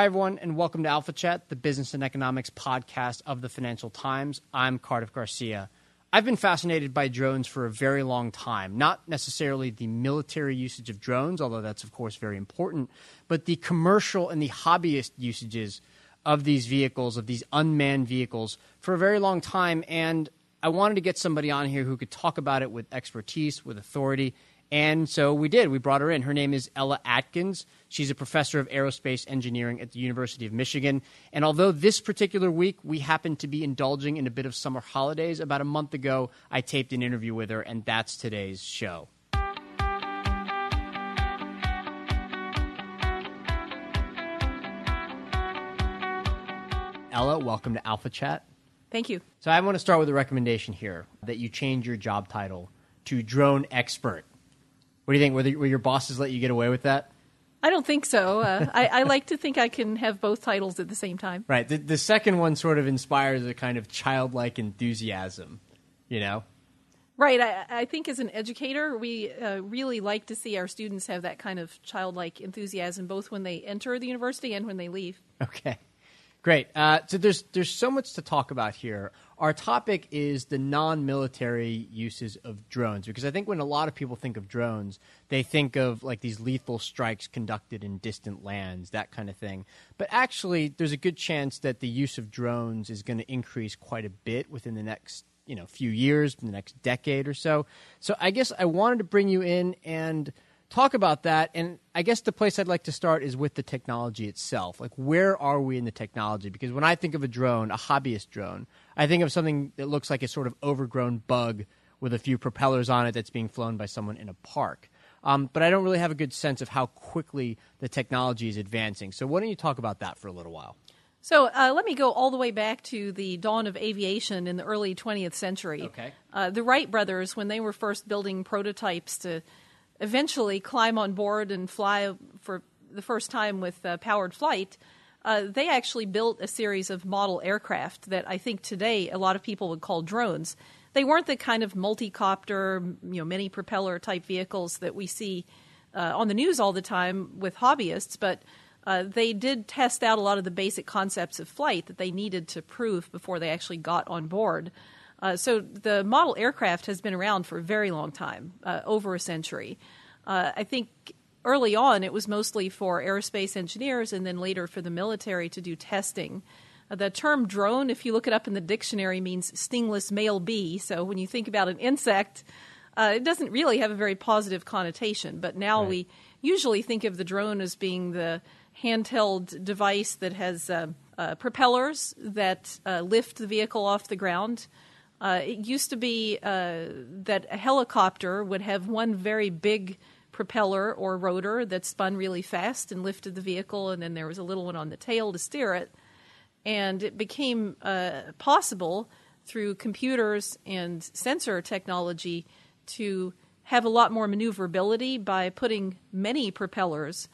Hi, everyone, and welcome to Alpha Chat, the business and economics podcast of the Financial Times. I'm Cardiff Garcia. I've been fascinated by drones for a very long time, not necessarily the military usage of drones, although that's, of course, very important, but the commercial and the hobbyist usages of these vehicles, of these unmanned vehicles, for a very long time. And I wanted to get somebody on here who could talk about it with expertise, with authority, and so we did. We brought her in. Her name is Ella Atkins. She's a professor of aerospace engineering at the University of Michigan. And although this particular week we happened to be indulging in a bit of summer holidays, about a month ago I taped an interview with her, and that's today's show. Ella, welcome to Alpha Chat. Thank you. So I want to start with a recommendation here that you change your job title to drone expert. What do you think? Will, the, will your bosses let you get away with that? I don't think so. Uh, I, I, like to think I can have both titles at the same time. Right. The, the second one sort of inspires a kind of childlike enthusiasm, you know? Right. I, I think as an educator, we uh, really like to see our students have that kind of childlike enthusiasm, both when they enter the university and when they leave. Okay. Great. Uh, so there's there's so much to talk about here. Our topic is the non-military uses of drones because I think when a lot of people think of drones, they think of like these lethal strikes conducted in distant lands, that kind of thing. But actually, there's a good chance that the use of drones is going to increase quite a bit within the next you know few years, the next decade or so. So I guess I wanted to bring you in and talk about that. And I guess the place I'd like to start is with the technology itself. Like, where are we in the technology? Because when I think of a drone, a hobbyist drone, I think of something that looks like a sort of overgrown bug with a few propellers on it that's being flown by someone in a park. Um, but I don't really have a good sense of how quickly the technology is advancing. So, why don't you talk about that for a little while? So uh, let me go all the way back to the dawn of aviation in the early 20th century. Okay. Uh, the Wright brothers, when they were first building prototypes to eventually climb on board and fly for the first time with uh, powered flight, uh, they actually built a series of model aircraft that I think today a lot of people would call drones. They weren't the kind of multi-copter, you know, many propeller type vehicles that we see uh, on the news all the time with hobbyists, but uh, they did test out a lot of the basic concepts of flight that they needed to prove before they actually got on board. Uh, so the model aircraft has been around for a very long time, uh, over a century. Uh, I think early on it was mostly for aerospace engineers and then later for the military to do testing. Uh, the term drone, if you look it up in the dictionary, means stingless male bee. So when you think about an insect, uh, it doesn't really have a very positive connotation. But now Right. we usually think of the drone as being the handheld device that has uh, uh, propellers that uh, lift the vehicle off the ground. Uh, it used to be uh, that a helicopter would have one very big propeller or rotor that spun really fast and lifted the vehicle, and then there was a little one on the tail to steer it. And it became uh, possible through computers and sensor technology to have a lot more maneuverability by putting many propellers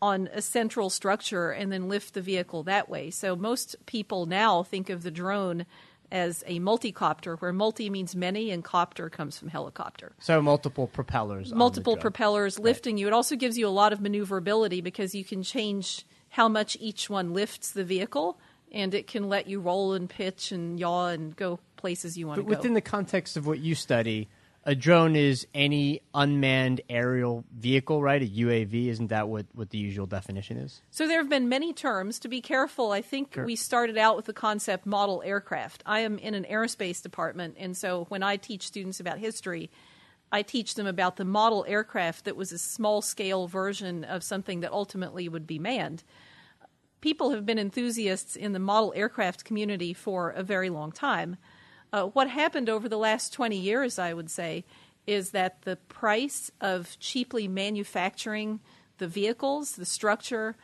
on a central structure and then lift the vehicle that way. So most people now think of the drone as a multi-copter, where multi means many and copter comes from helicopter. So, multiple propellers. Multiple propellers lifting you. It also gives you a lot of maneuverability because you can change how much each one lifts the vehicle, and it can let you roll and pitch and yaw and go places you want But to go. within the context of what you study, a drone is any unmanned aerial vehicle, right? A UAV, isn't that what, what the usual definition is? So there have been many terms. To be careful, I think we started out with the concept model aircraft. I am in an aerospace department, and so when I teach students about history, I teach them about the model aircraft that was a small scale version of something that ultimately would be manned. People have been enthusiasts in the model aircraft community for a very long time. Uh, what happened over the last 20 years, I would say, is that the price of cheaply manufacturing the vehicles, the structure,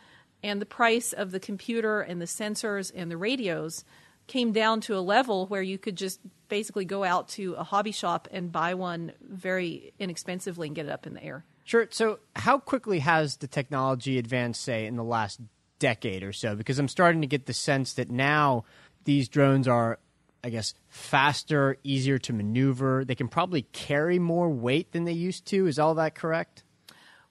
and the price of the computer and the sensors and the radios came down to a level where you could just basically go out to a hobby shop and buy one very inexpensively and get it up in the air. Sure. So, how quickly has the technology advanced, say, in the last decade or so? Because I'm starting to get the sense that now these drones are, I guess, faster, easier to maneuver. They can probably carry more weight than they used to. Is all that correct?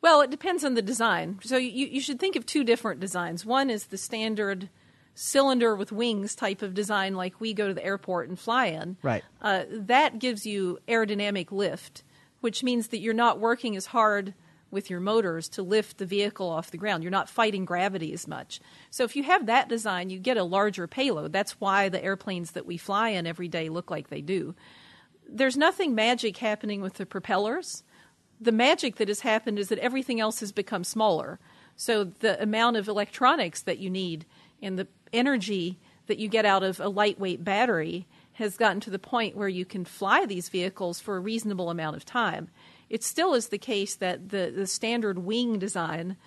Well, it depends on the design. So you, you should think of two different designs. One is the standard cylinder with wings type of design, like we go to the airport and fly in. Right. Uh, that gives you aerodynamic lift, which means that you're not working as hard with your motors to lift the vehicle off the ground. You're not fighting gravity as much. So if you have that design, you get a larger payload. That's why the airplanes that we fly in every day look like they do. There's nothing magic happening with the propellers the magic that has happened is that everything else has become smaller. So the amount of electronics that you need and the energy that you get out of a lightweight battery has gotten to the point where you can fly these vehicles for a reasonable amount of time. It still is the case that the, the standard wing design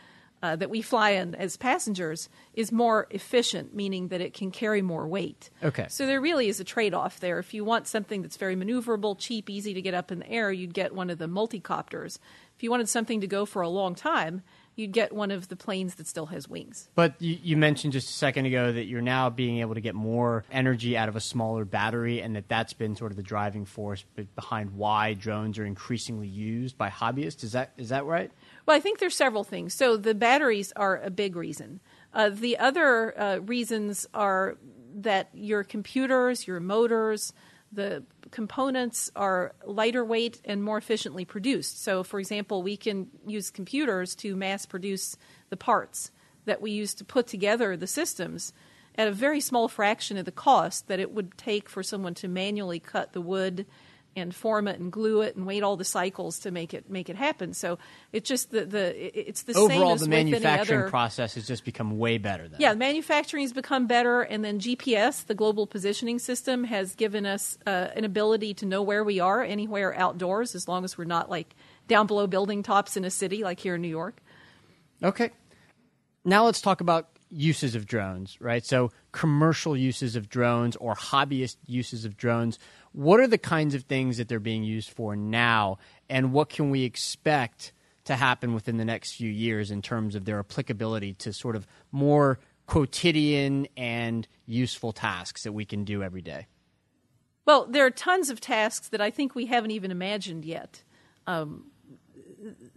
uh, that we fly in as passengers is more efficient, meaning that it can carry more weight. Okay. So there really is a trade off there. If you want something that's very maneuverable, cheap, easy to get up in the air, you'd get one of the multicopters. If you wanted something to go for a long time, you'd get one of the planes that still has wings. But you, you, mentioned just a second ago that you're now being able to get more energy out of a smaller battery, and that that's been sort of the driving force behind why drones are increasingly used by hobbyists. Is that is that right? Well, I think there's several things. So the batteries are a big reason. Uh, the other uh, reasons are that your computers, your motors, the components are lighter weight and more efficiently produced. So, for example, we can use computers to mass produce the parts that we use to put together the systems at a very small fraction of the cost that it would take for someone to manually cut the wood and form it and glue it and wait all the cycles to make it make it happen. So it's just the the it's the overall same the manufacturing other, process has just become way better. Then. Yeah, manufacturing has become better, and then GPS, the global positioning system, has given us uh, an ability to know where we are anywhere outdoors, as long as we're not like down below building tops in a city like here in New York. Okay, now let's talk about uses of drones, right? So commercial uses of drones or hobbyist uses of drones what are the kinds of things that they're being used for now, and what can we expect to happen within the next few years in terms of their applicability to sort of more quotidian and useful tasks that we can do every day? Well, there are tons of tasks that I think we haven't even imagined yet. Um,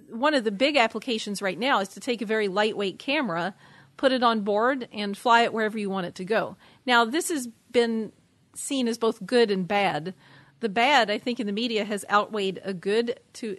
one of the big applications right now is to take a very lightweight camera, put it on board, and fly it wherever you want it to go. Now, this has been seen as both good and bad. The bad, I think, in the media has outweighed a good to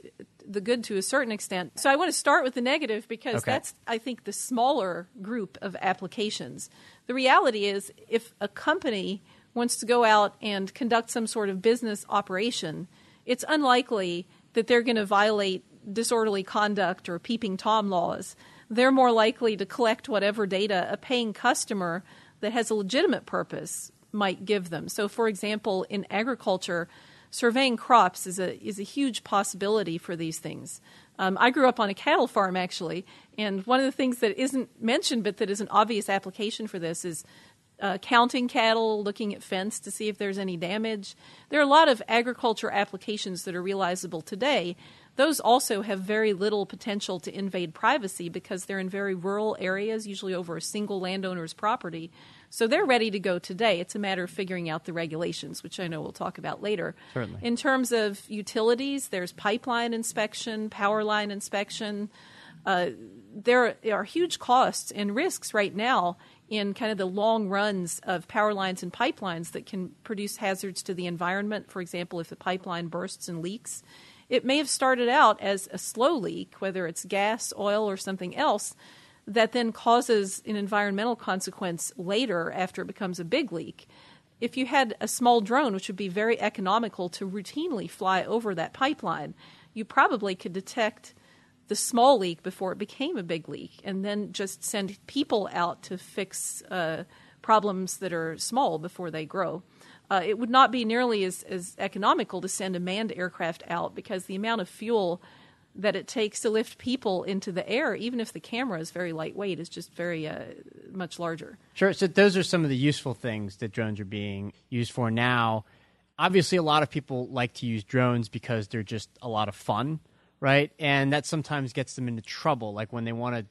the good to a certain extent. So I want to start with the negative because okay. that's, I think, the smaller group of applications. The reality is, if a company wants to go out and conduct some sort of business operation, it's unlikely that they're going to violate disorderly conduct or peeping Tom laws. They're more likely to collect whatever data a paying customer that has a legitimate purpose might give them. So, for example, in agriculture, surveying crops is a is a huge possibility for these things. Um, I grew up on a cattle farm actually, and one of the things that isn't mentioned but that is an obvious application for this is uh, counting cattle, looking at fence to see if there's any damage. There are a lot of agriculture applications that are realizable today. Those also have very little potential to invade privacy because they're in very rural areas, usually over a single landowner's property. So they're ready to go today. It's a matter of figuring out the regulations, which I know we'll talk about later. Certainly. In terms of utilities, there's pipeline inspection, power line inspection. Uh, there are huge costs and risks right now in kind of the long runs of power lines and pipelines that can produce hazards to the environment. For example, if the pipeline bursts and leaks, it may have started out as a slow leak, whether it's gas, oil, or something else, that then causes an environmental consequence later after it becomes a big leak. If you had a small drone, which would be very economical to routinely fly over that pipeline, you probably could detect the small leak before it became a big leak and then just send people out to fix uh, problems that are small before they grow. Uh, it would not be nearly as, as economical to send a manned aircraft out because the amount of fuel that it takes to lift people into the air, even if the camera is very lightweight, is just very uh, much larger. Sure. So those are some of the useful things that drones are being used for now. Obviously, a lot of people like to use drones because they're just a lot of fun, right? And that sometimes gets them into trouble, like when they want to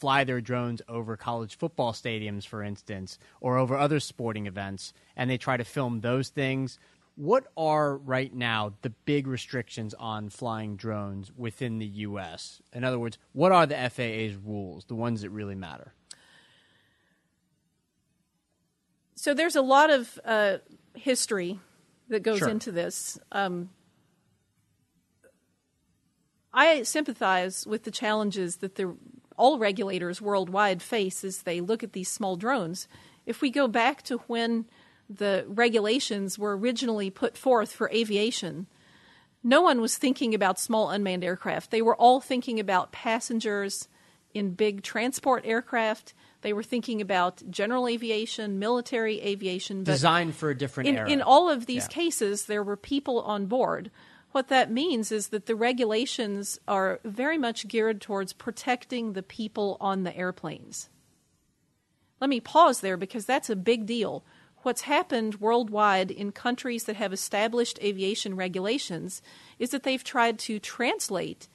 fly their drones over college football stadiums, for instance, or over other sporting events, and they try to film those things. What are right now the big restrictions on flying drones within the U.S.? In other words, what are the FAA's rules, the ones that really matter? So there's a lot of uh, history that goes Sure. into this. Um, I sympathize with the challenges that the all regulators worldwide face as they look at these small drones. If we go back to when the regulations were originally put forth for aviation, no one was thinking about small unmanned aircraft. They were all thinking about passengers in big transport aircraft. They were thinking about general aviation, military aviation, Designed for a different in, era. in all of these Yeah. cases, there were people on board. What that means is that the regulations are very much geared towards protecting the people on the airplanes. Let me pause there because that's a big deal. What's happened worldwide in countries that have established aviation regulations is that they've tried to translate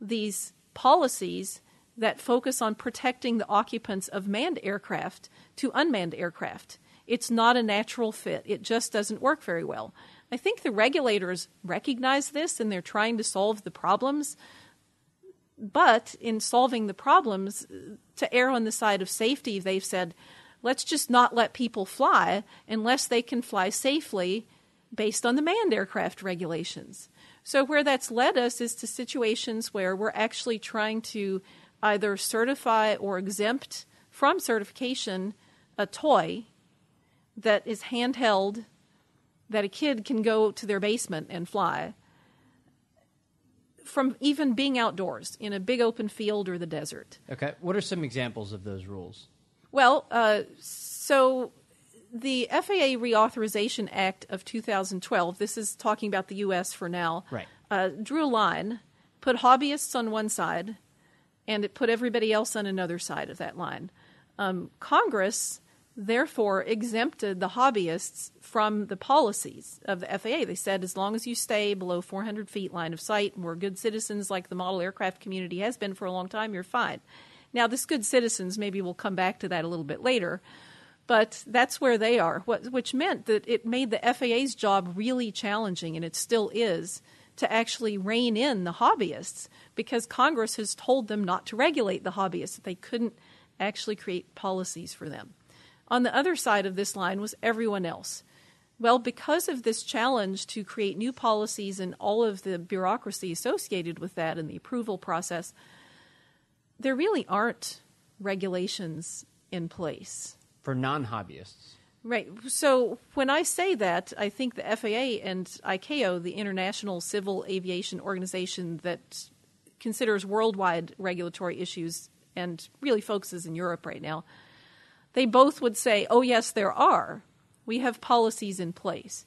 these policies that focus on protecting the occupants of manned aircraft to unmanned aircraft. It's not a natural fit. It just doesn't work very well. I think the regulators recognize this and they're trying to solve the problems. But in solving the problems, to err on the side of safety, they've said, let's just not let people fly unless they can fly safely based on the manned aircraft regulations. So, where that's led us is to situations where we're actually trying to either certify or exempt from certification a toy that is handheld that a kid can go to their basement and fly from even being outdoors in a big open field or the desert. Okay. What are some examples of those rules? Well, uh, so the FAA Reauthorization Act of 2012, this is talking about the U.S. for now, Right. uh, drew a line, put hobbyists on one side, and it put everybody else on another side of that line. Um, Congress therefore exempted the hobbyists from the policies of the FAA. They said as long as you stay below 400 feet line of sight and we're good citizens like the model aircraft community has been for a long time, you're fine. Now, this good citizens, maybe we'll come back to that a little bit later, but that's where they are, which meant that it made the FAA's job really challenging, and it still is, to actually rein in the hobbyists because Congress has told them not to regulate the hobbyists, that they couldn't actually create policies for them. On the other side of this line was everyone else. Well, because of this challenge to create new policies and all of the bureaucracy associated with that and the approval process, there really aren't regulations in place. For non hobbyists. Right. So when I say that, I think the FAA and ICAO, the International Civil Aviation Organization that considers worldwide regulatory issues and really focuses in Europe right now, they both would say, oh, yes, there are. We have policies in place.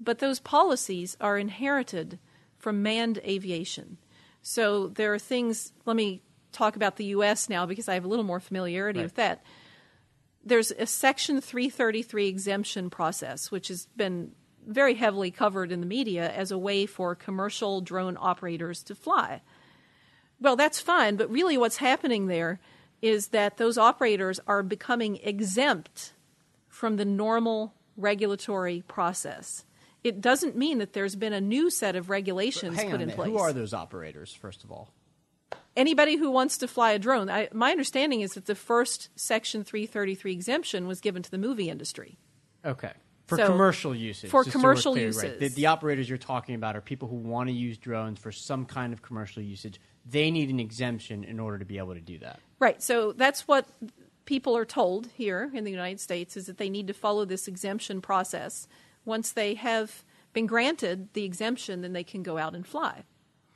But those policies are inherited from manned aviation. So there are things, let me talk about the U.S. now because I have a little more familiarity Right. with that there's a Section 333 exemption process, which has been very heavily covered in the media as a way for commercial drone operators to fly. Well, that's fine, but really what's happening there is that those operators are becoming exempt from the normal regulatory process. It doesn't mean that there's been a new set of regulations put in place Who are those operators, first of all? anybody who wants to fly a drone. I, my understanding is that the first Section 333 exemption was given to the movie industry. Okay. For So, commercial usage. for just so we're commercial clear, right. The, uses. the operators you're talking about are people who want to use drones for some kind of commercial usage. They need an exemption in order to be able to do that. Right. So that's what people are told here in the United States is that they need to follow this exemption process. Once they have been granted the exemption, then they can go out and fly.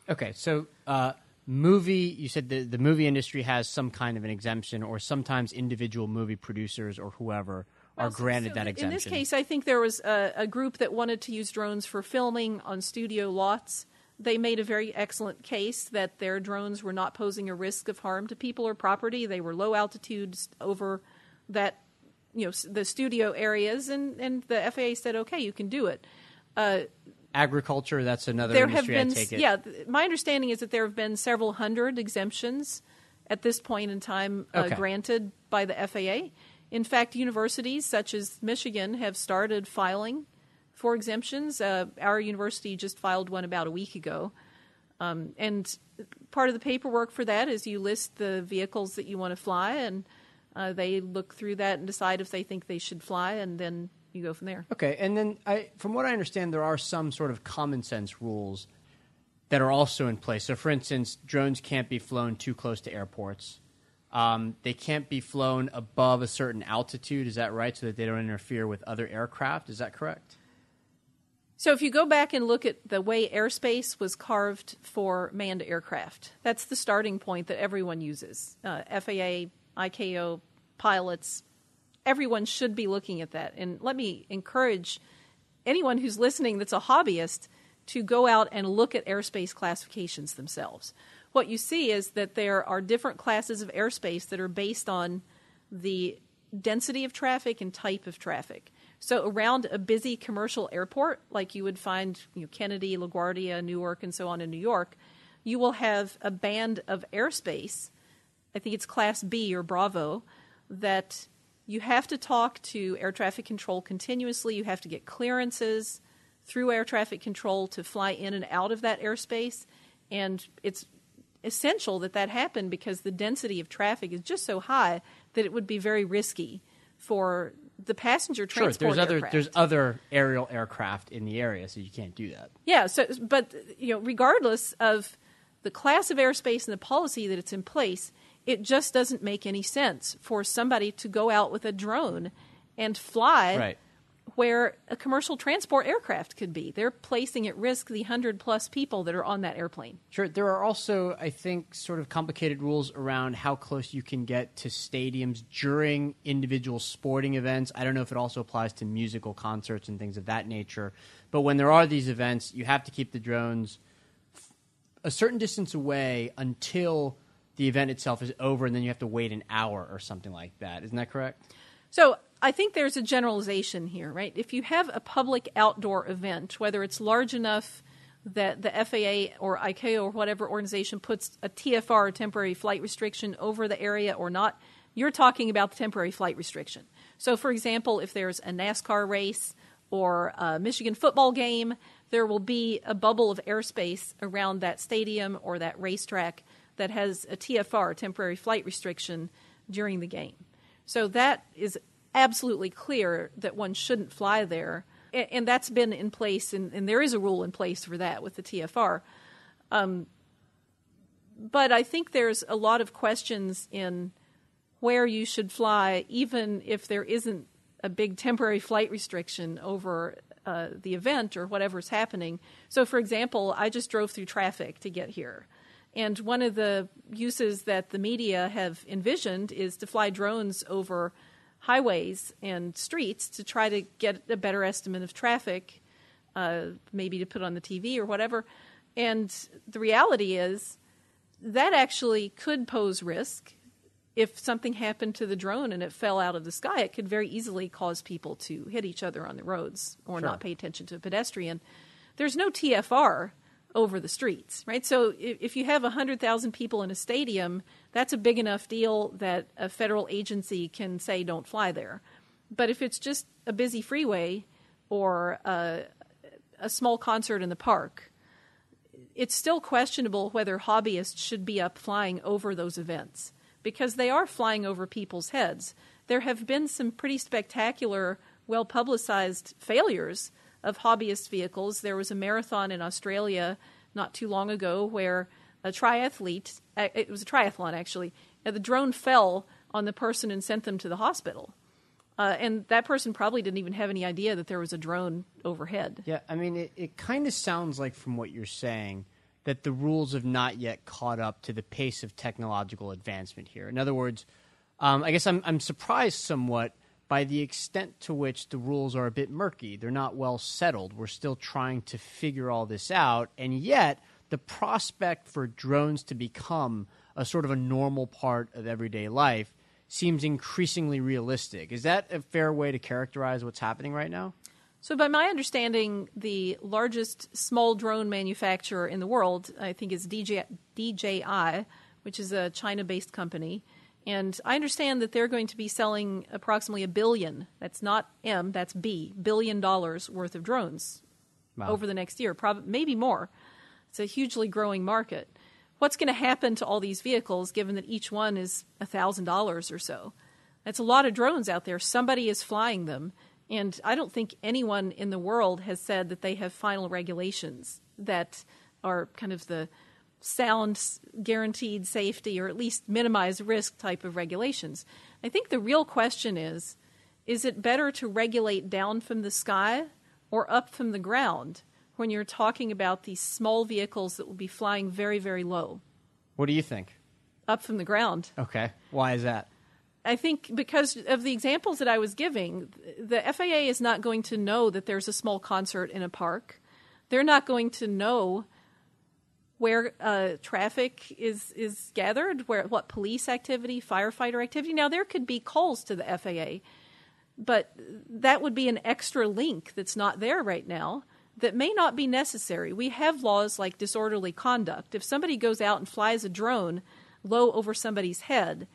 Okay, so uh, movie, you said the, the movie industry has some kind of an exemption, or sometimes individual movie producers or whoever are Well, granted so that in exemption. In this case, I think there was a, a group that wanted to use drones for filming on studio lots. They made a very excellent case that their drones were not posing a risk of harm to people or property. They were low altitudes over that, you know, the studio areas, and, and the FAA said, okay, you can do it. Uh, Agriculture, that's another there have been, I take it. yeah. th- My understanding is that there have been several hundred exemptions at this point in time uh, Okay. granted by the FAA. In fact, universities such as Michigan have started filing for exemptions. Uh, our university just filed one about a week ago. Um, and part of the paperwork for that is you list the vehicles that you want to fly, and uh, they look through that and decide if they think they should fly, and then you go from there. Okay, and then I, from what I understand, there are some sort of common sense rules that are also in place. So, for instance, drones can't be flown too close to airports. Um, they can't be flown above a certain altitude. Is that right? So that they don't interfere with other aircraft. Is that correct? So if you go back and look at the way airspace was carved for manned aircraft, that's the starting point that everyone uses. Uh, FAA, ICAO, pilots, everyone should be looking at that. And let me encourage anyone who's listening that's a hobbyist to go out and look at airspace classifications themselves. What you see is that there are different classes of airspace that are based on the density of traffic and type of traffic. So around a busy commercial airport, like you would find you know, Kennedy, LaGuardia, Newark, and so on in New York, you will have a band of airspace. I think it's Class B or Bravo that you have to talk to air traffic control continuously. You have to get clearances through air traffic control to fly in and out of that airspace, and it's essential that that happen because the density of traffic is just so high that it would be very risky for the passenger transport Sure. There's other aircraft. there's other aerial aircraft in the area, so you can't do that. Yeah, so but you know, regardless of the class of airspace and the policy that it's in place, it just doesn't make any sense for somebody to go out with a drone and fly Right. Where a commercial transport aircraft could be. They're placing at risk the 100 plus people that are on that airplane. Sure. There are also, I think, sort of complicated rules around how close you can get to stadiums during individual sporting events. I don't know if it also applies to musical concerts and things of that nature. But when there are these events, you have to keep the drones f- a certain distance away until the event itself is over, and then you have to wait an hour or something like that. Isn't that correct? So I think there's a generalization here, right? If you have a public outdoor event, whether it's large enough that the FAA or ICAO or whatever organization puts a TFR, a temporary flight restriction, over the area or not, you're talking about the temporary flight restriction. So, for example, if there's a NASCAR race or a Michigan football game, there will be a bubble of airspace around that stadium or that racetrack that has a TFR, temporary flight restriction, during the game. So that is absolutely clear that one shouldn't fly there. A- And that's been in place, and, and there is a rule in place for that with the TFR. Um, but I think there's a lot of questions in where you should fly, even if there isn't a big temporary flight restriction over uh, the event or whatever's happening. So, for example, I just drove through traffic to get here. And one of the uses that the media have envisioned is to fly drones over highways and streets to try to get a better estimate of traffic, uh, maybe to put on the TV or whatever. And the reality is that actually could pose risk. If something happened to the drone and it fell out of the sky, it could very easily cause people to hit each other on the roads or Sure. not pay attention to a pedestrian. There's no TFR over the streets, right? So if, you have 100,000 people in a stadium, that's a big enough deal that a federal agency can say don't fly there. But if it's just a busy freeway or a, a small concert in the park, it's still questionable whether hobbyists should be up flying over those events because they are flying over people's heads. There have been some pretty spectacular, well publicized failures of hobbyist vehicles. There was a marathon in Australia not too long ago where a triathlete, uh, it was a triathlon actually, the drone fell on the person and sent them to the hospital. Uh, and that person probably didn't even have any idea that there was a drone overhead. Yeah, I mean, it, it kind of sounds like from what you're saying that the rules have not yet caught up to the pace of technological advancement here. In other words, um, I guess I'm, I'm surprised somewhat by the extent to which the rules are a bit murky. They're not well settled. We're still trying to figure all this out. And yet, the prospect for drones to become a sort of a normal part of everyday life seems increasingly realistic. Is that a fair way to characterize what's happening right now? So, by my understanding, the largest small drone manufacturer in the world, I think, is DJ, DJI, which is a China based company. And I understand that they're going to be selling approximately a billion, that's not M, that's B, billion dollars worth of drones wow. over the next year, probably maybe more. It's a hugely growing market. What's going to happen to all these vehicles given that each one is $1,000 or so? That's a lot of drones out there. Somebody is flying them. And I don't think anyone in the world has said that they have final regulations that are kind of the sound, guaranteed safety, or at least minimize risk type of regulations. I think the real question is is it better to regulate down from the sky or up from the ground when you're talking about these small vehicles that will be flying very, very low? What do you think? Up from the ground. Okay. Why is that? I think because of the examples that I was giving, the FAA is not going to know that there's a small concert in a park. They're not going to know where uh, traffic is is gathered, where what police activity, firefighter activity. Now there could be calls to the FAA, but that would be an extra link that's not there right now that may not be necessary. We have laws like disorderly conduct. If somebody goes out and flies a drone low over somebody's head,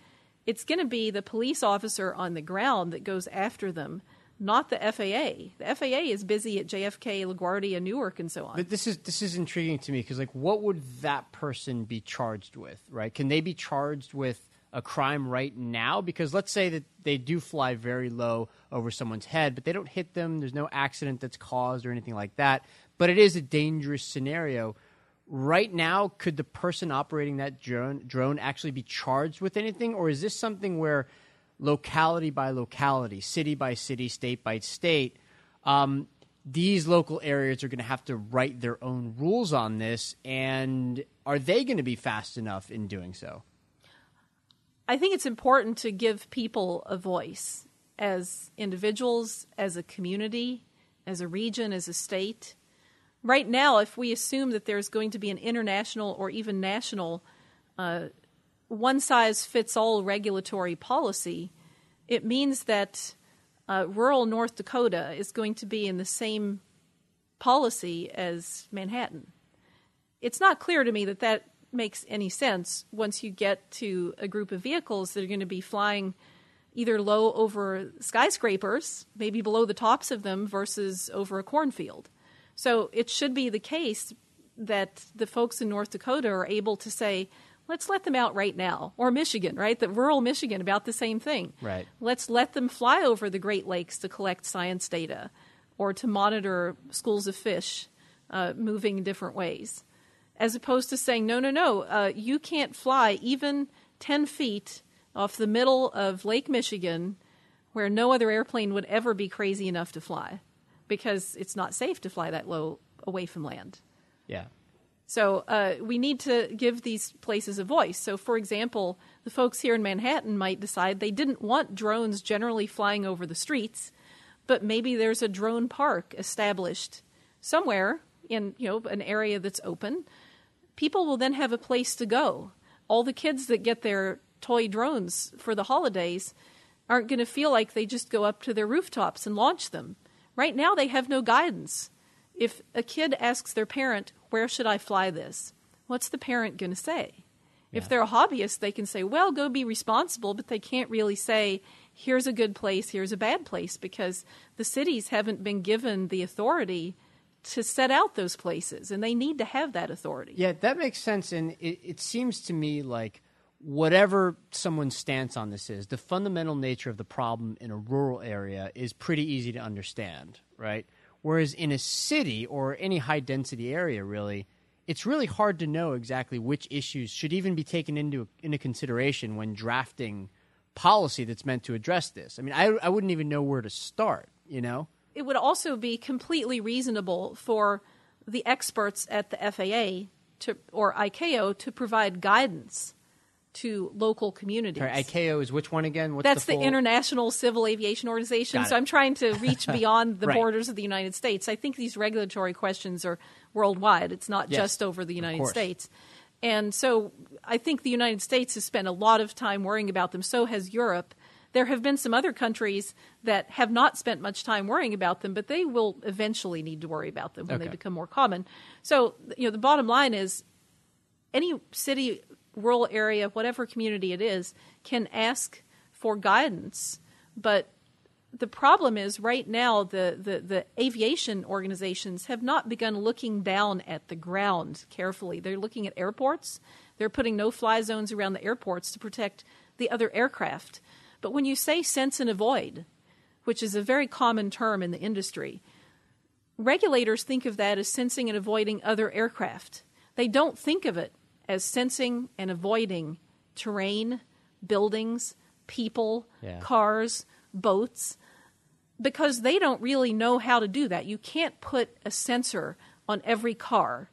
it's going to be the police officer on the ground that goes after them not the FAA. The FAA is busy at JFK, LaGuardia, Newark, and so on. But this is this is intriguing to me because, like, what would that person be charged with? Right? Can they be charged with a crime right now? Because let's say that they do fly very low over someone's head, but they don't hit them. There's no accident that's caused or anything like that. But it is a dangerous scenario. Right now, could the person operating that drone drone actually be charged with anything, or is this something where locality by locality, city by city, state by state, um, these local areas are going to have to write their own rules on this. And are they going to be fast enough in doing so? I think it's important to give people a voice as individuals, as a community, as a region, as a state. Right now, if we assume that there's going to be an international or even national uh, one size fits all regulatory policy, it means that uh, rural North Dakota is going to be in the same policy as Manhattan. It's not clear to me that that makes any sense once you get to a group of vehicles that are going to be flying either low over skyscrapers, maybe below the tops of them, versus over a cornfield. So it should be the case that the folks in North Dakota are able to say, let's let them out right now. Or Michigan, right? The rural Michigan, about the same thing. Right. Let's let them fly over the Great Lakes to collect science data or to monitor schools of fish uh, moving in different ways. As opposed to saying, no, no, no, uh, you can't fly even 10 feet off the middle of Lake Michigan where no other airplane would ever be crazy enough to fly because it's not safe to fly that low away from land. Yeah. So uh, we need to give these places a voice. So, for example, the folks here in Manhattan might decide they didn't want drones generally flying over the streets, but maybe there's a drone park established somewhere in you know an area that's open. People will then have a place to go. All the kids that get their toy drones for the holidays aren't going to feel like they just go up to their rooftops and launch them. Right now, they have no guidance. If a kid asks their parent, where should I fly this? What's the parent going to say? Yeah. If they're a hobbyist, they can say, well, go be responsible, but they can't really say, here's a good place, here's a bad place, because the cities haven't been given the authority to set out those places, and they need to have that authority. Yeah, that makes sense. And it, it seems to me like whatever someone's stance on this is, the fundamental nature of the problem in a rural area is pretty easy to understand, right? Whereas in a city or any high density area, really, it's really hard to know exactly which issues should even be taken into into consideration when drafting policy that's meant to address this. I mean, I, I wouldn't even know where to start. You know, it would also be completely reasonable for the experts at the FAA to or ICAO to provide guidance to local communities. Sorry, ICAO is which one again? What's That's the, the, International Civil Aviation Organization. So. I'm trying to reach beyond the Right. borders of the United States. I think these regulatory questions are worldwide. It's not Yes, just over the United. States. And so I think the United States has spent a lot of time worrying about them. So has Europe. There have been some other countries that have not spent much time worrying about them, but they will eventually need to worry about them when they become more common. So, you know, the bottom line is any city, rural area, whatever community it is, can ask for guidance. But the problem is right now the, the, the aviation organizations have not begun looking down at the ground carefully. They're looking at airports. They're putting no fly zones around the airports to protect the other aircraft. But when you say sense and avoid, which is a very common term in the industry, regulators think of that as sensing and avoiding other aircraft. They don't think of it as sensing and avoiding terrain, buildings, people, Yeah. cars, boats, because they don't really know how to do that. You can't put a sensor on every car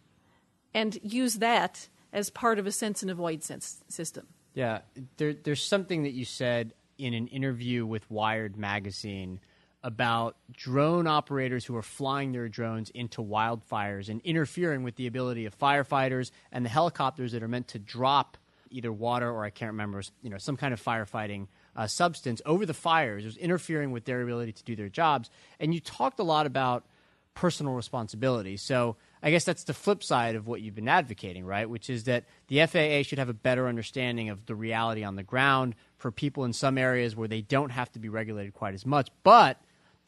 and use that as part of a sense and avoid sense system. Yeah, there, there's something that you said in an interview with Wired magazine about drone operators who are flying their drones into wildfires and interfering with the ability of firefighters and the helicopters that are meant to drop either water or I can't remember, you know, some kind of firefighting uh, substance over the fires. It was interfering with their ability to do their jobs. And you talked a lot about personal responsibility. So I guess that's the flip side of what you've been advocating, right? Which is that the FAA should have a better understanding of the reality on the ground for people in some areas where they don't have to be regulated quite as much. But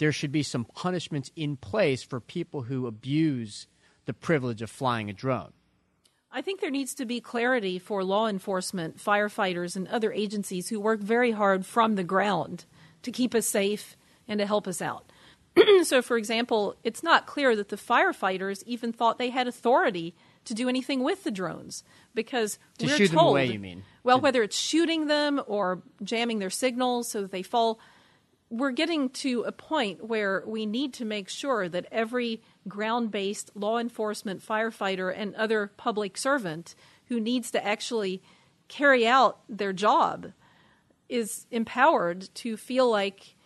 there should be some punishments in place for people who abuse the privilege of flying a drone. I think there needs to be clarity for law enforcement, firefighters, and other agencies who work very hard from the ground to keep us safe and to help us out. so, for example, it's not clear that the firefighters even thought they had authority to do anything with the drones because To we're shoot them told, away, you mean? Well, To- whether it's shooting them or jamming their signals so that they fall, we're getting to a point where we need to make sure that every ground based law enforcement firefighter and other public servant who needs to actually carry out their job is empowered to feel like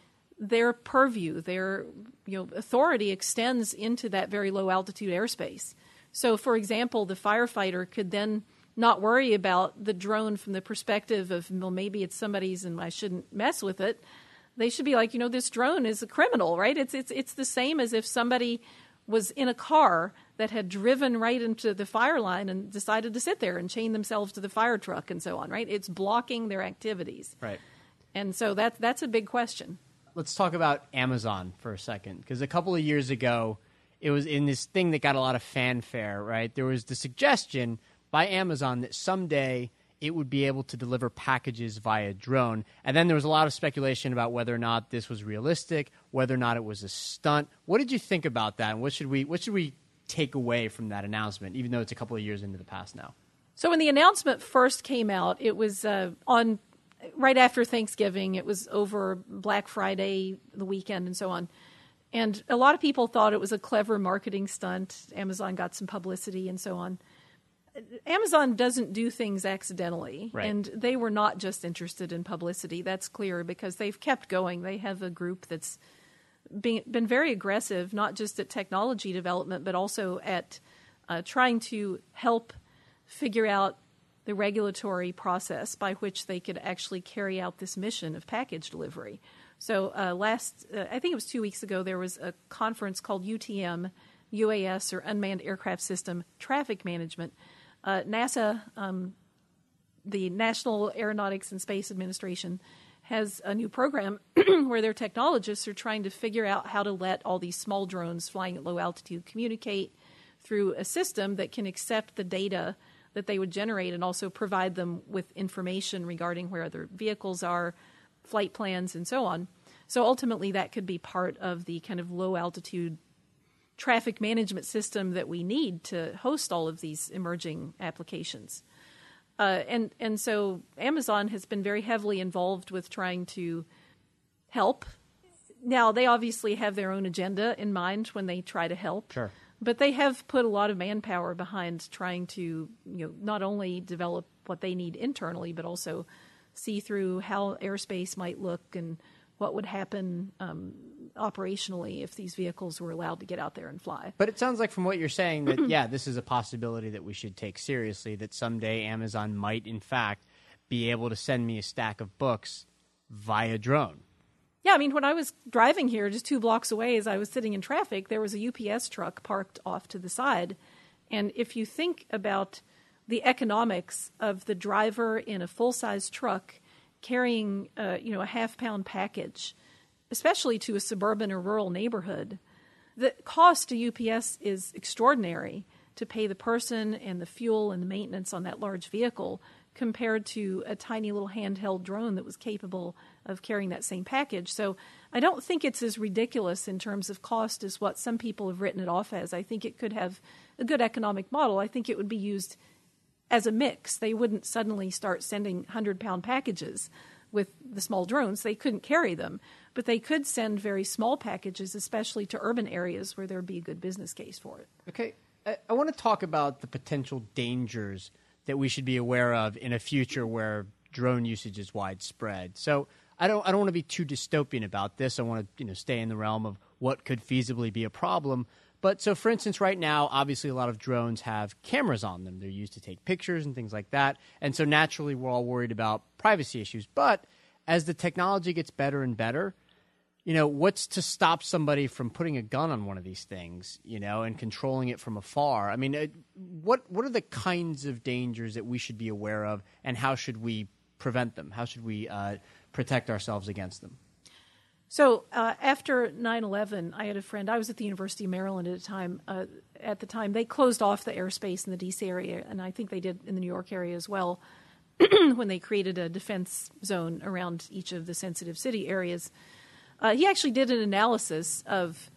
their purview, their you know, authority extends into that very low altitude airspace. So, for example, the firefighter could then not worry about the drone from the perspective of, well, maybe it's somebody's and I shouldn't mess with it. They should be like, you know, this drone is a criminal, right? It's it's it's the same as if somebody was in a car that had driven right into the fire line and decided to sit there and chain themselves to the fire truck and so on, right? It's blocking their activities. Right. And so that that's a big question. let's talk about Amazon for a second because a couple of years ago, it was in this thing that got a lot of fanfare. Right, there was the suggestion by Amazon that someday it would be able to deliver packages via drone, and then there was a lot of speculation about whether or not this was realistic, whether or not it was a stunt. What did you think about that, and what should we what should we take away from that announcement, even though it's a couple of years into the past now? So when the announcement first came out, it was uh, on right after Thanksgiving. It was over Black Friday, the weekend, and so on. And a lot of people thought it was a clever marketing stunt. Amazon got some publicity and so on. Amazon doesn't do things accidentally, Right. and they were not just interested in publicity. That's clear because they've kept going. They have a group that's been, been very aggressive, not just at technology development, but also at uh, trying to help figure out the regulatory process by which they could actually carry out this mission of package delivery. So, uh, last, uh, I think it was two weeks ago, there was a conference called UTM, UAS, or Unmanned Aircraft System Traffic Management. Uh, NASA, um, the National Aeronautics and Space Administration, has a new program where their technologists are trying to figure out how to let all these small drones flying at low altitude communicate through a system that can accept the data that they would generate and also provide them with information regarding where other vehicles are, flight plans, and so on. So ultimately, that could be part of the kind of low altitude traffic management system that we need to host all of these emerging applications. Uh, and and so Amazon has been very heavily involved with trying to help. Now they obviously have their own agenda in mind when they try to help. Sure. But they have put a lot of manpower behind trying to, you know, not only develop what they need internally, but also see through how airspace might look and what would happen um, operationally if these vehicles were allowed to get out there and fly. But it sounds like from what you're saying that yeah, this is a possibility that we should take seriously. That someday Amazon might, in fact, be able to send me a stack of books via drone. Yeah, I mean, when I was driving here, just two blocks away, as I was sitting in traffic, there was a UPS truck parked off to the side. And if you think about the economics of the driver in a full size truck carrying, uh, you know, a half pound package, especially to a suburban or rural neighborhood, the cost to UPS is extraordinary to pay the person and the fuel and the maintenance on that large vehicle compared to a tiny little handheld drone that was capable of carrying that same package. So I don't think it's as ridiculous in terms of cost as what some people have written it off as. I think it could have a good economic model. I think it would be used as a mix. They wouldn't suddenly start sending 100 pound packages with the small drones. They couldn't carry them, but they could send very small packages, especially to urban areas where there'd be a good business case for it. Okay, I, I want to talk about the potential dangers that we should be aware of in a future where drone usage is widespread. So I don't I don't want to be too dystopian about this. I want to you know stay in the realm of what could feasibly be a problem. But so for instance, right now, obviously a lot of drones have cameras on them. They're used to take pictures and things like that. And so naturally we're all worried about privacy issues. But as the technology gets better and better, you know, what's to stop somebody from putting a gun on one of these things, you know, and controlling it from afar? I mean, uh, what what are the kinds of dangers that we should be aware of, and how should we prevent them? How should we uh, protect ourselves against them? So uh, after 9/11, I had a friend. I was at the University of Maryland at the time. Uh, at the time, they closed off the airspace in the D.C. area, and I think they did in the New York area as well, when they created a defense zone around each of the sensitive city areas. Uh, he actually did an analysis of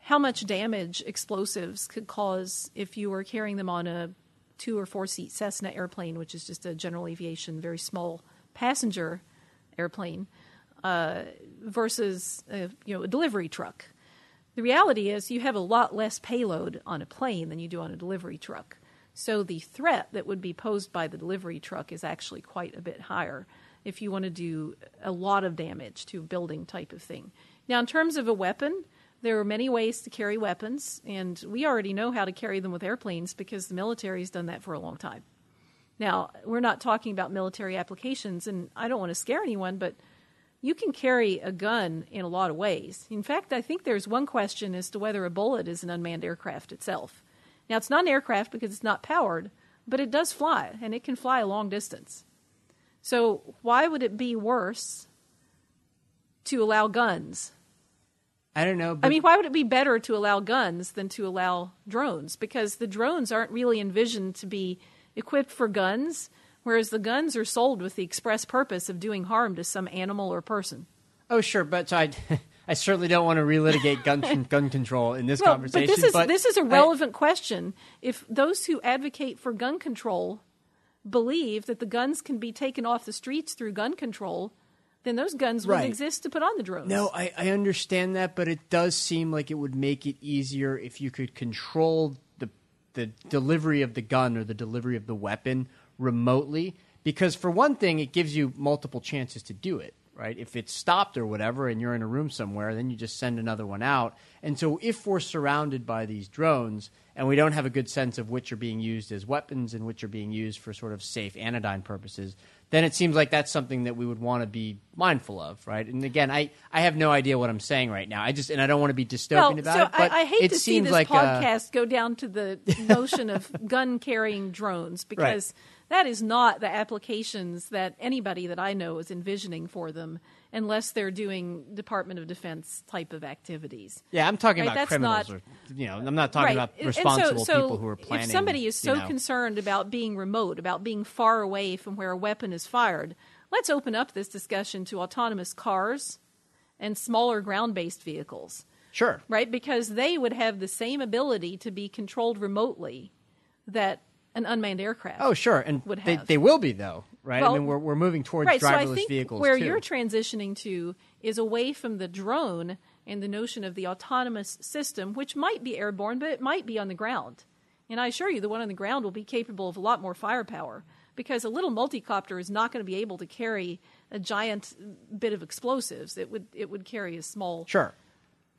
how much damage explosives could cause if you were carrying them on a two or four seat Cessna airplane, which is just a general aviation, very small passenger airplane, uh, versus a, you know a delivery truck. The reality is you have a lot less payload on a plane than you do on a delivery truck. So the threat that would be posed by the delivery truck is actually quite a bit higher if you want to do a lot of damage to a building type of thing. Now, in terms of a weapon, there are many ways to carry weapons, and we already know how to carry them with airplanes because the military has done that for a long time. Now, we're not talking about military applications, and I don't want to scare anyone, but you can carry a gun in a lot of ways. In fact, I think there's one question as to whether a bullet is an unmanned aircraft itself. Now, it's not an aircraft because it's not powered, but it does fly, and it can fly a long distance. So why would it be worse to allow guns? I don't know. I mean, why would it be better to allow guns than to allow drones? Because the drones aren't really envisioned to be equipped for guns, whereas the guns are sold with the express purpose of doing harm to some animal or person. Oh, sure, but I, I certainly don't want to relitigate gun gun control in this well, conversation. But this is but this is a relevant I, question. If those who advocate for gun control believe that the guns can be taken off the streets through gun control, then those guns right. would exist to put on the drones. No, I, I understand that, but it does seem like it would make it easier if you could control the the delivery of the gun or the delivery of the weapon remotely. Because for one thing, it gives you multiple chances to do it right? If it's stopped or whatever and you're in a room somewhere, then you just send another one out. And so if we're surrounded by these drones and we don't have a good sense of which are being used as weapons and which are being used for sort of safe anodyne purposes, then it seems like that's something that we would want to be mindful of, right? And again, I, I have no idea what I'm saying right now. I just and I don't want to be dystopian well, about so it. But I, I hate it to see this like uh, podcast go down to the notion of gun carrying drones because right. That is not the applications that anybody that I know is envisioning for them unless they're doing Department of Defense type of activities. Yeah, I'm talking right? about That's criminals, not, or you know, I'm not talking right. about responsible so, so people who are planning. If somebody is so you know. concerned about being remote, about being far away from where a weapon is fired, let's open up this discussion to autonomous cars and smaller ground-based vehicles. Sure. Right, because they would have the same ability to be controlled remotely that an unmanned aircraft. Oh, sure, and would they, they will be though, right? Well, I mean, we're we're moving towards right, driverless so I think vehicles where too. you're transitioning to is away from the drone and the notion of the autonomous system, which might be airborne, but it might be on the ground. And I assure you, the one on the ground will be capable of a lot more firepower because a little multicopter is not going to be able to carry a giant bit of explosives. It would it would carry a small. Sure.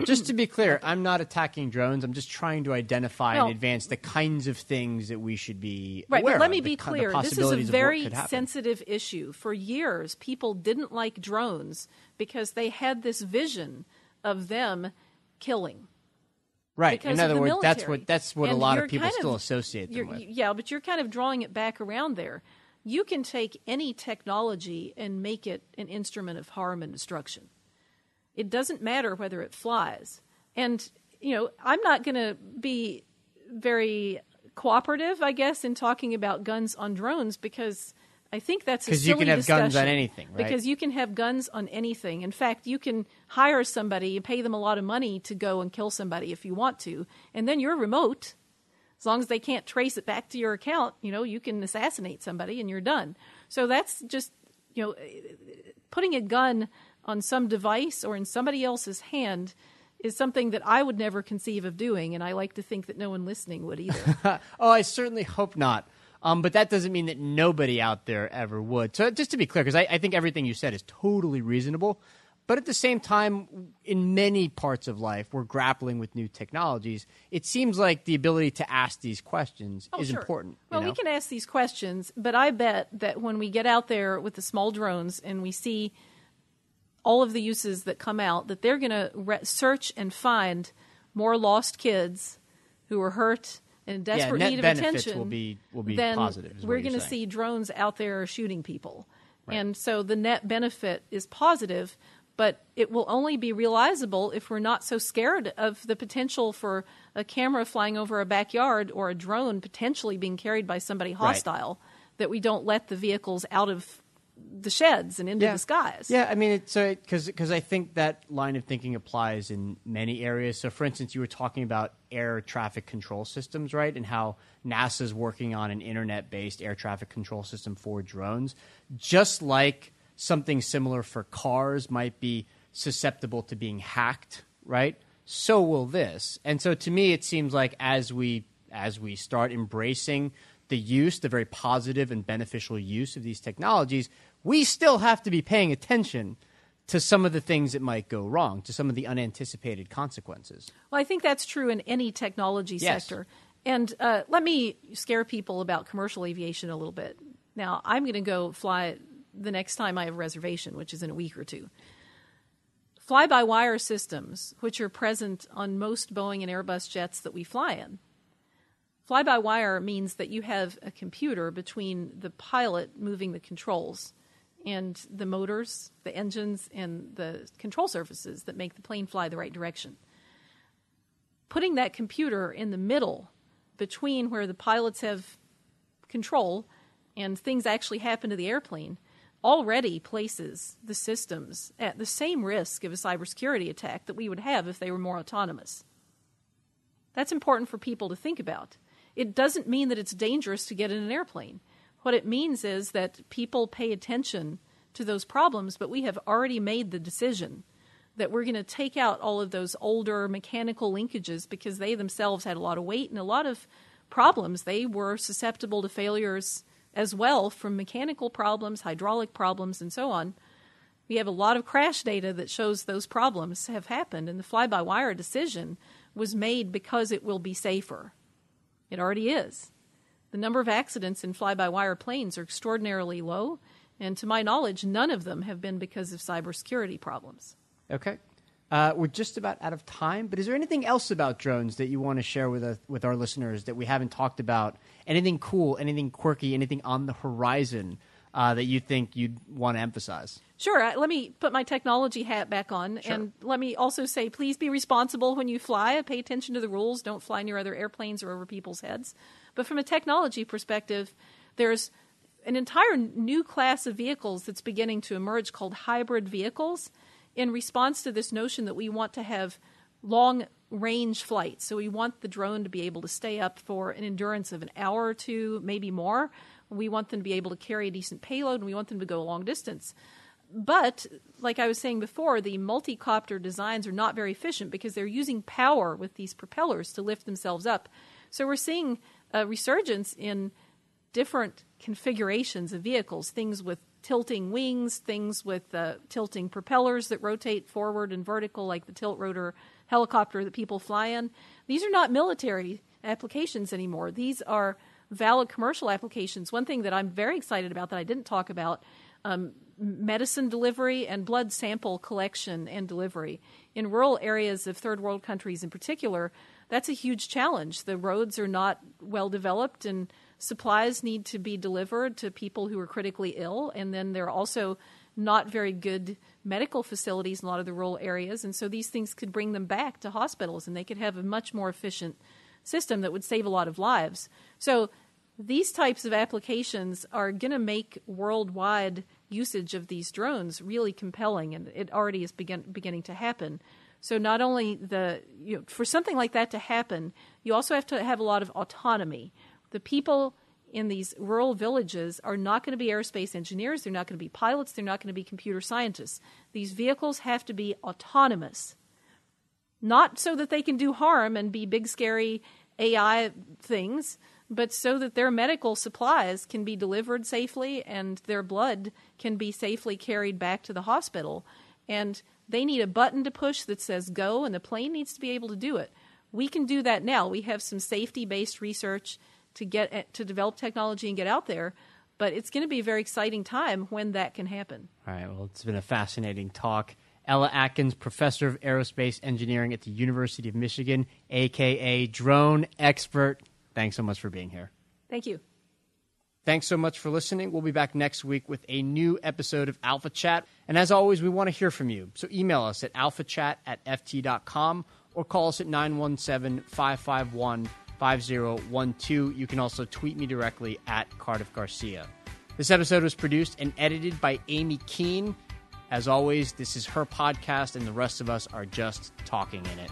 Just to be clear, I'm not attacking drones. I'm just trying to identify No. in advance the kinds of things that we should be Right, aware but let of, me be clear. This is a of very sensitive issue. For years, people didn't like drones because they had this vision of them killing. Right. because In other the words, that's what that's what a lot of people kind still associate them with. Yeah, but you're kind of drawing it back around there. You can take any technology and make it an instrument of harm and destruction. It doesn't matter whether it flies. And, you know, I'm not going to be very cooperative, I guess, in talking about guns on drones because I think that's a 'Cause you can have guns on anything, right? Because you can have guns on anything. In fact, you can hire somebody and pay them a lot of money to go and kill somebody if you want to, and then you're remote. As long as they can't trace it back to your account, you know, you can assassinate somebody and you're done. So that's just, you know, putting a gun on some device or in somebody else's hand is something that I would never conceive of doing, and I like to think that no one listening would either. Oh, I certainly hope not. Um, but that doesn't mean that nobody out there ever would. So just to be clear, because I, I think everything you said is totally reasonable. But at the same time, in many parts of life, we're grappling with new technologies. It seems like the ability to ask these questions Oh, is sure. important. you Well, know? we can ask these questions, but I bet that when we get out there with the small drones and we see all of the uses that come out, that they're going to re- search and find more lost kids who are hurt and in desperate net need of attention. will be- will be then positive, we're going to see drones out there shooting people, and so the net benefit is positive. But it will only be realizable if we're not so scared of the potential for a camera flying over a backyard or a drone potentially being carried by somebody hostile that we don't let the vehicles out of the sheds and into the skies. Yeah, I mean, it's because I think that line of thinking applies in many areas. So, for instance, you were talking about air traffic control systems, right? And how NASA's working on an internet based air traffic control system for drones. Just like something similar for cars might be susceptible to being hacked, right? So will this. And so to me it seems like as we as we start embracing the use, the very positive and beneficial use of these technologies, we still have to be paying attention to some of the things that might go wrong, to some of the unanticipated consequences. Well, I think that's true in any technology Yes. sector. And uh, let me scare people about commercial aviation a little bit. Now, I'm going to go fly the next time I have a reservation, which is in a week or two. Fly by wire systems, which are present on most Boeing and Airbus jets that we fly in. Fly by wire means that you have a computer between the pilot moving the controls and the motors, the engines, and the control surfaces that make the plane fly the right direction putting that computer in the middle between where the pilots have control and things actually happen to the airplane already places the systems at the same risk of a cybersecurity attack that we would have if they were more autonomous. That's important for people to think about. It doesn't mean that it's dangerous to get in an airplane. What it means is that people pay attention to those problems, but we have already made the decision that we're going to take out all of those older mechanical linkages because they themselves had a lot of weight and a lot of problems. They were susceptible to failures as well from mechanical problems, hydraulic problems, and so on. We have a lot of crash data that shows those problems have happened, and the fly by wire decision was made because it will be safer. It already is. The number of accidents in fly by wire planes are extraordinarily low, and to my knowledge, none of them have been because of cybersecurity problems. Okay. Uh, we're just about out of time, but is there anything else about drones that you want to share with us, with our listeners that we haven't talked about? Anything cool, anything quirky, anything on the horizon uh, that you think you'd want to emphasize? Sure. uh, Let me put my technology hat back on. And let me also say please be responsible when you fly. Pay attention to the rules. Don't fly near other airplanes or over people's heads. But from a technology perspective, there's an entire new class of vehicles that's beginning to emerge called hybrid vehicles in response to this notion that we want to have long range flights. So we want the drone to be able to stay up for an endurance of an hour or two, maybe more. We want them to be able to carry a decent payload and we want them to go a long distance but like I was saying before, the multi-copter designs are not very efficient because they're using power with these propellers to lift themselves up. So we're seeing a resurgence in different configurations of vehicles, things with tilting wings, things with uh, tilting propellers that rotate forward and vertical, like the tilt rotor helicopter that people fly in. These are not military applications anymore. These are valid commercial applications. One thing that I'm very excited about that I didn't talk about um, medicine delivery and blood sample collection and delivery. In rural areas of third world countries in particular, that's a huge challenge. The roads are not well developed and supplies need to be delivered to people who are critically ill, and then there are also not very good medical facilities in a lot of the rural areas, and so these things could bring them back to hospitals, and they could have a much more efficient system that would save a lot of lives. So these types of applications are going to make worldwide usage of these drones really compelling, and it already is begin, beginning to happen. So not only the you know, for something like that to happen, you also have to have a lot of autonomy. The people in these rural villages are not going to be aerospace engineers, they're not going to be pilots, they're not going to be computer scientists. These vehicles have to be autonomous. Not so that they can do harm and be big scary AI things, but so that their medical supplies can be delivered safely and their blood can be safely carried back to the hospital. And they need a button to push that says go, and the plane needs to be able to do it. We can do that now. We have some safety based research to get eh, to develop technology and get out there. But it's going to be a very exciting time when that can happen. All right. Well, it's been a fascinating talk. Ella Atkins, professor of aerospace engineering at the University of Michigan, aka drone expert. Thanks so much for being here. Thank you. Thanks so much for listening. We'll be back next week with a new episode of Alpha Chat. And as always, we want to hear from you. So email us at alphachat at ft.com or call us at 917 551 5012. You can also tweet me directly at Cardiff Garcia. This episode was produced and edited by Amy Keene. As always, this is her podcast, and the rest of us are just talking in it.